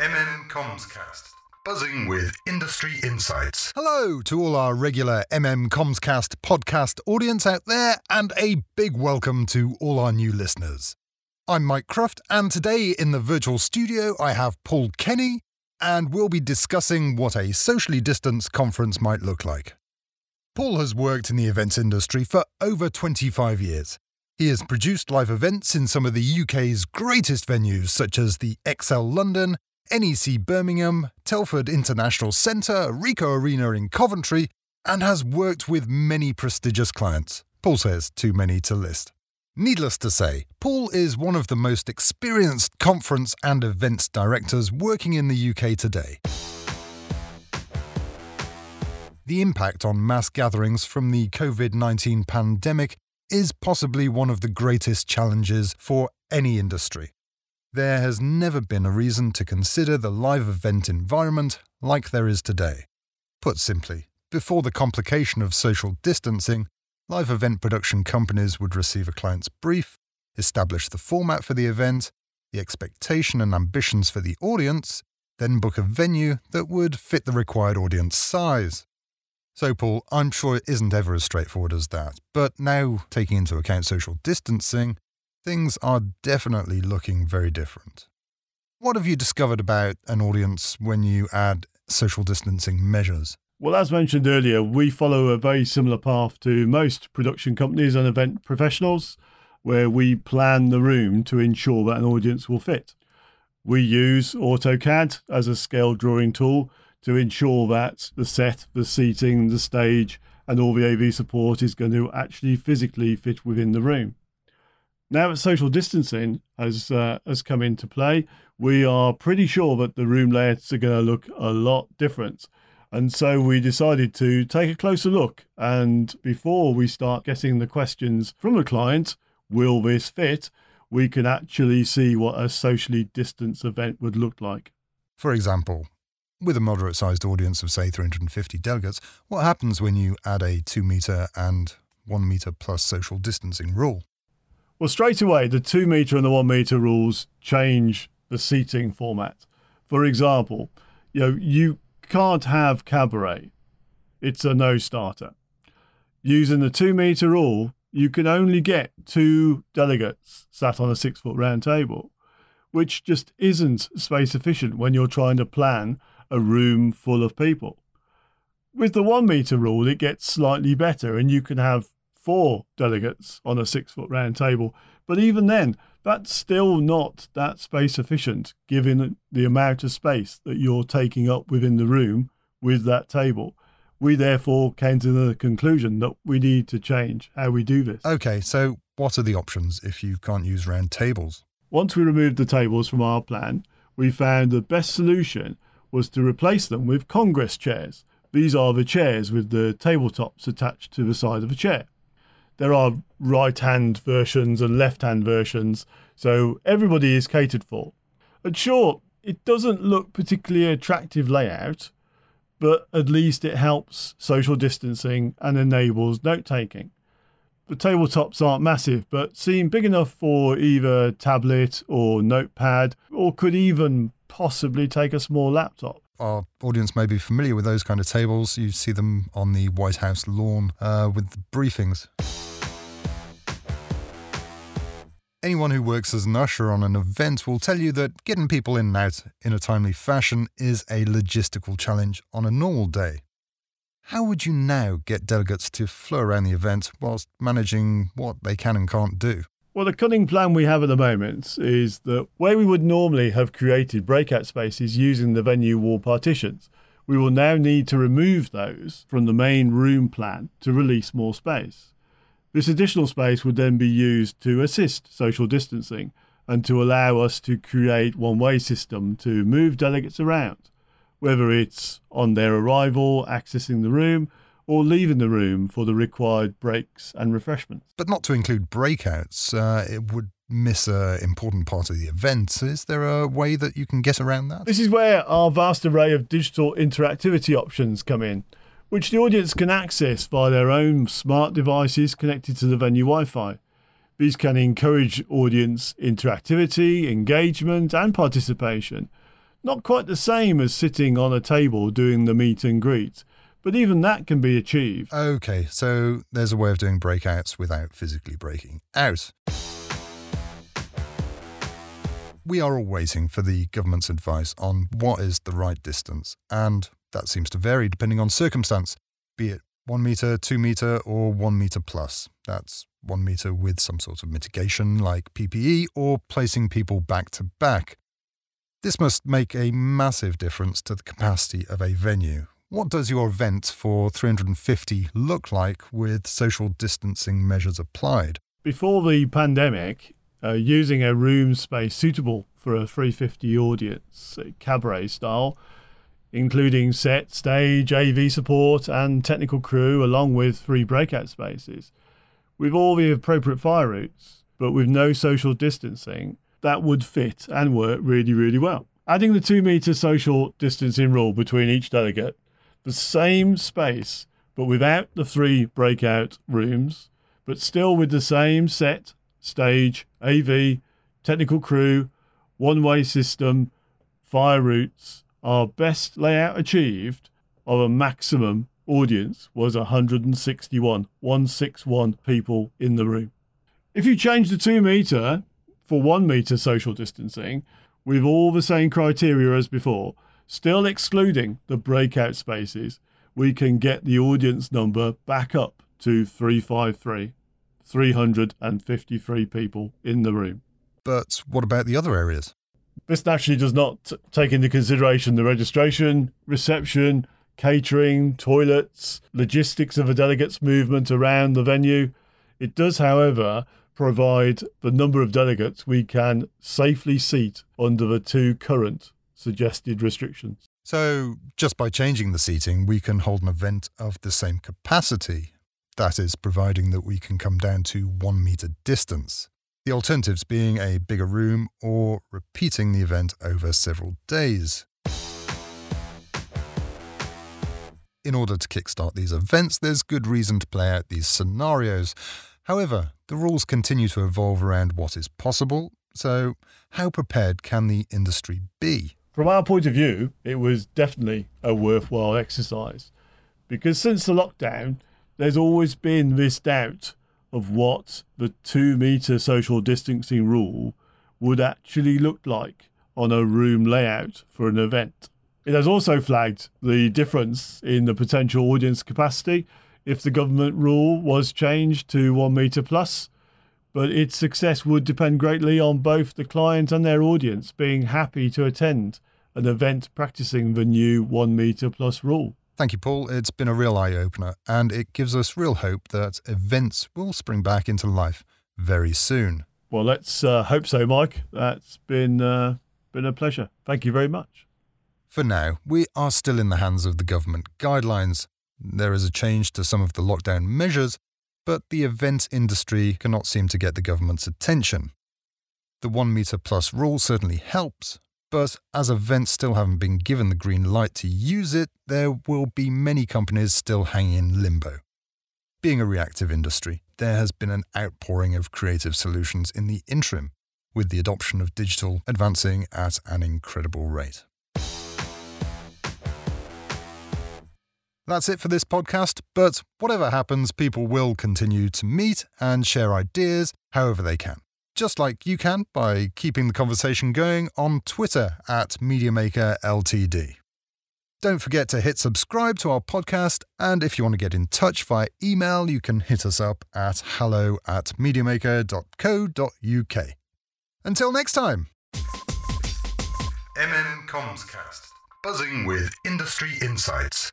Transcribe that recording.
MM Comscast, buzzing with industry insights. Hello to all our regular MM Comscast podcast audience out there, and a big welcome to all our new listeners. I'm Mike Croft, and today in the virtual studio I have Paul Kenny, and we'll be discussing what a socially distanced conference might look like. Paul has worked in the events industry for over 25 years. He has produced live events in some of the UK's greatest venues, such as the ExCeL London, NEC Birmingham, Telford International Centre, Ricoh Arena in Coventry, and has worked with many prestigious clients. Paul says too many to list. Needless to say, Paul is one of the most experienced conference and events directors working in the UK today. The impact on mass gatherings from the COVID 19 pandemic is possibly one of the greatest challenges for any industry. There has never been a reason to consider the live event environment like there is today. Put simply, before the complication of social distancing, live event production companies would receive a client's brief, establish the format for the event, the expectation and ambitions for the audience, then book a venue that would fit the required audience size. So, Paul, I'm sure it isn't ever as straightforward as that. But now, taking into account social distancing, things are definitely looking very different. What have you discovered about an audience when you add social distancing measures? Well, as mentioned earlier, we follow a very similar path to most production companies and event professionals, where we plan the room to ensure that an audience will fit. We use AutoCAD as a scale drawing tool to ensure that the set, the seating, the stage, and all the AV support is going to actually physically fit within the room. Now that social distancing has uh, has come into play, we are pretty sure that the room layouts are going to look a lot different. And so we decided to take a closer look. And before we start getting the questions from the client, will this fit? We can actually see what a socially distanced event would look like. For example, with a moderate sized audience of, say, 350 delegates, what happens when you add a 2 metre and 1 metre plus social distancing rule? Well, straight away, the 2 metre and the 1 metre rules change the seating format. For example, you know, you can't have cabaret. It's a no starter. Using the 2 metre rule, you can only get two delegates sat on a six foot round table, which just isn't space efficient when you're trying to plan a room full of people. With the one metre rule, it gets slightly better, and you can have four delegates on a six foot round table. But even then, that's still not that space efficient given the amount of space that you're taking up within the room with that table. We therefore came to the conclusion that we need to change how we do this. Okay, so what are the options if you can't use round tables? Once we removed the tables from our plan, we found the best solution was to replace them with Congress chairs. These are the chairs with the tabletops attached to the side of a chair. There are right hand versions and left hand versions, so everybody is catered for. And sure, it doesn't look particularly attractive layout, but at least it helps social distancing and enables note taking. The tabletops aren't massive, but seem big enough for either tablet or notepad, or could even possibly take a small laptop. Our audience may be familiar with those kind of tables. You see them on the White House lawn uh, with the briefings. Anyone who works as an usher on an event will tell you that getting people in and out in a timely fashion is a logistical challenge on a normal day. How would you now get delegates to flow around the event whilst managing what they can and can't do? Well, the cunning plan we have at the moment is that where we would normally have created breakout spaces using the venue wall partitions, we will now need to remove those from the main room plan to release more space. This additional space would then be used to assist social distancing and to allow us to create one way system to move delegates around, whether it's on their arrival, accessing the room, or leaving the room for the required breaks and refreshments. But not to include breakouts, uh, it would miss an important part of the event. Is there a way that you can get around that? This is where our vast array of digital interactivity options come in, which the audience can access via their own smart devices connected to the venue Wi Fi. These can encourage audience interactivity, engagement, and participation Not quite the same as sitting on a table doing the meet and greet, but even that can be achieved. Okay, so there's a way of doing breakouts without physically breaking out. We are all waiting for the government's advice on what is the right distance, and that seems to vary depending on circumstance, be it one metre, two metre, or one metre plus. That's one metre with some sort of mitigation like PPE or placing people back to back. This must make a massive difference to the capacity of a venue. What does your event for 350 look like with social distancing measures applied? Before the pandemic, uh, using a room space suitable for a 350 audience, cabaret style, including set, stage, AV support, and technical crew, along with three breakout spaces, with all the appropriate fire routes, but with no social distancing, that would fit and work really, really well. Adding the two metre social distancing rule between each delegate, the same space, but without the three breakout rooms, but still with the same set, stage, AV, technical crew, one way system, fire routes, our best layout achieved of a maximum audience was 161, 161 people in the room. If you change the two metre for one metre social distancing with all the same criteria as before, still excluding the breakout spaces, we can get the audience number back up to 353. 353 people in the room. But what about the other areas? This naturally does not take into consideration the registration, reception, catering, toilets, logistics of a delegates' movement around the venue. It does, however, provide the number of delegates we can safely seat under the two current suggested restrictions. So, just by changing the seating, we can hold an event of the same capacity. That is, providing that we can come down to one metre distance. The alternatives being a bigger room or repeating the event over several days. In order to kickstart these events, there's good reason to play out these scenarios. However, the rules continue to evolve around what is possible, so how prepared can the industry be? From our point of view, it was definitely a worthwhile exercise because since the lockdown, there's always been this doubt of what the two metre social distancing rule would actually look like on a room layout for an event. It has also flagged the difference in the potential audience capacity if the government rule was changed to one metre plus, but its success would depend greatly on both the client and their audience being happy to attend an event practicing the new one metre plus rule. Thank you, Paul. It's been a real eye opener, and it gives us real hope that events will spring back into life very soon. Well, let's uh, hope so, Mike. That's been uh, been a pleasure. Thank you very much. For now, we are still in the hands of the government guidelines, there is a change to some of the lockdown measures, but the event industry cannot seem to get the government's attention. The 1 metre plus rule certainly helps, but as events still haven't been given the green light to use it, there will be many companies still hanging in limbo. Being a reactive industry, there has been an outpouring of creative solutions in the interim, with the adoption of digital advancing at an incredible rate. That's it for this podcast, but whatever happens, people will continue to meet and share ideas however they can. Just like you can by keeping the conversation going on Twitter at MediaMakerLTD. Don't forget to hit subscribe to our podcast, and if you want to get in touch via email, you can hit us up at hello at mediamaker.co.uk. Until next time. MM Comscast, buzzing with industry insights.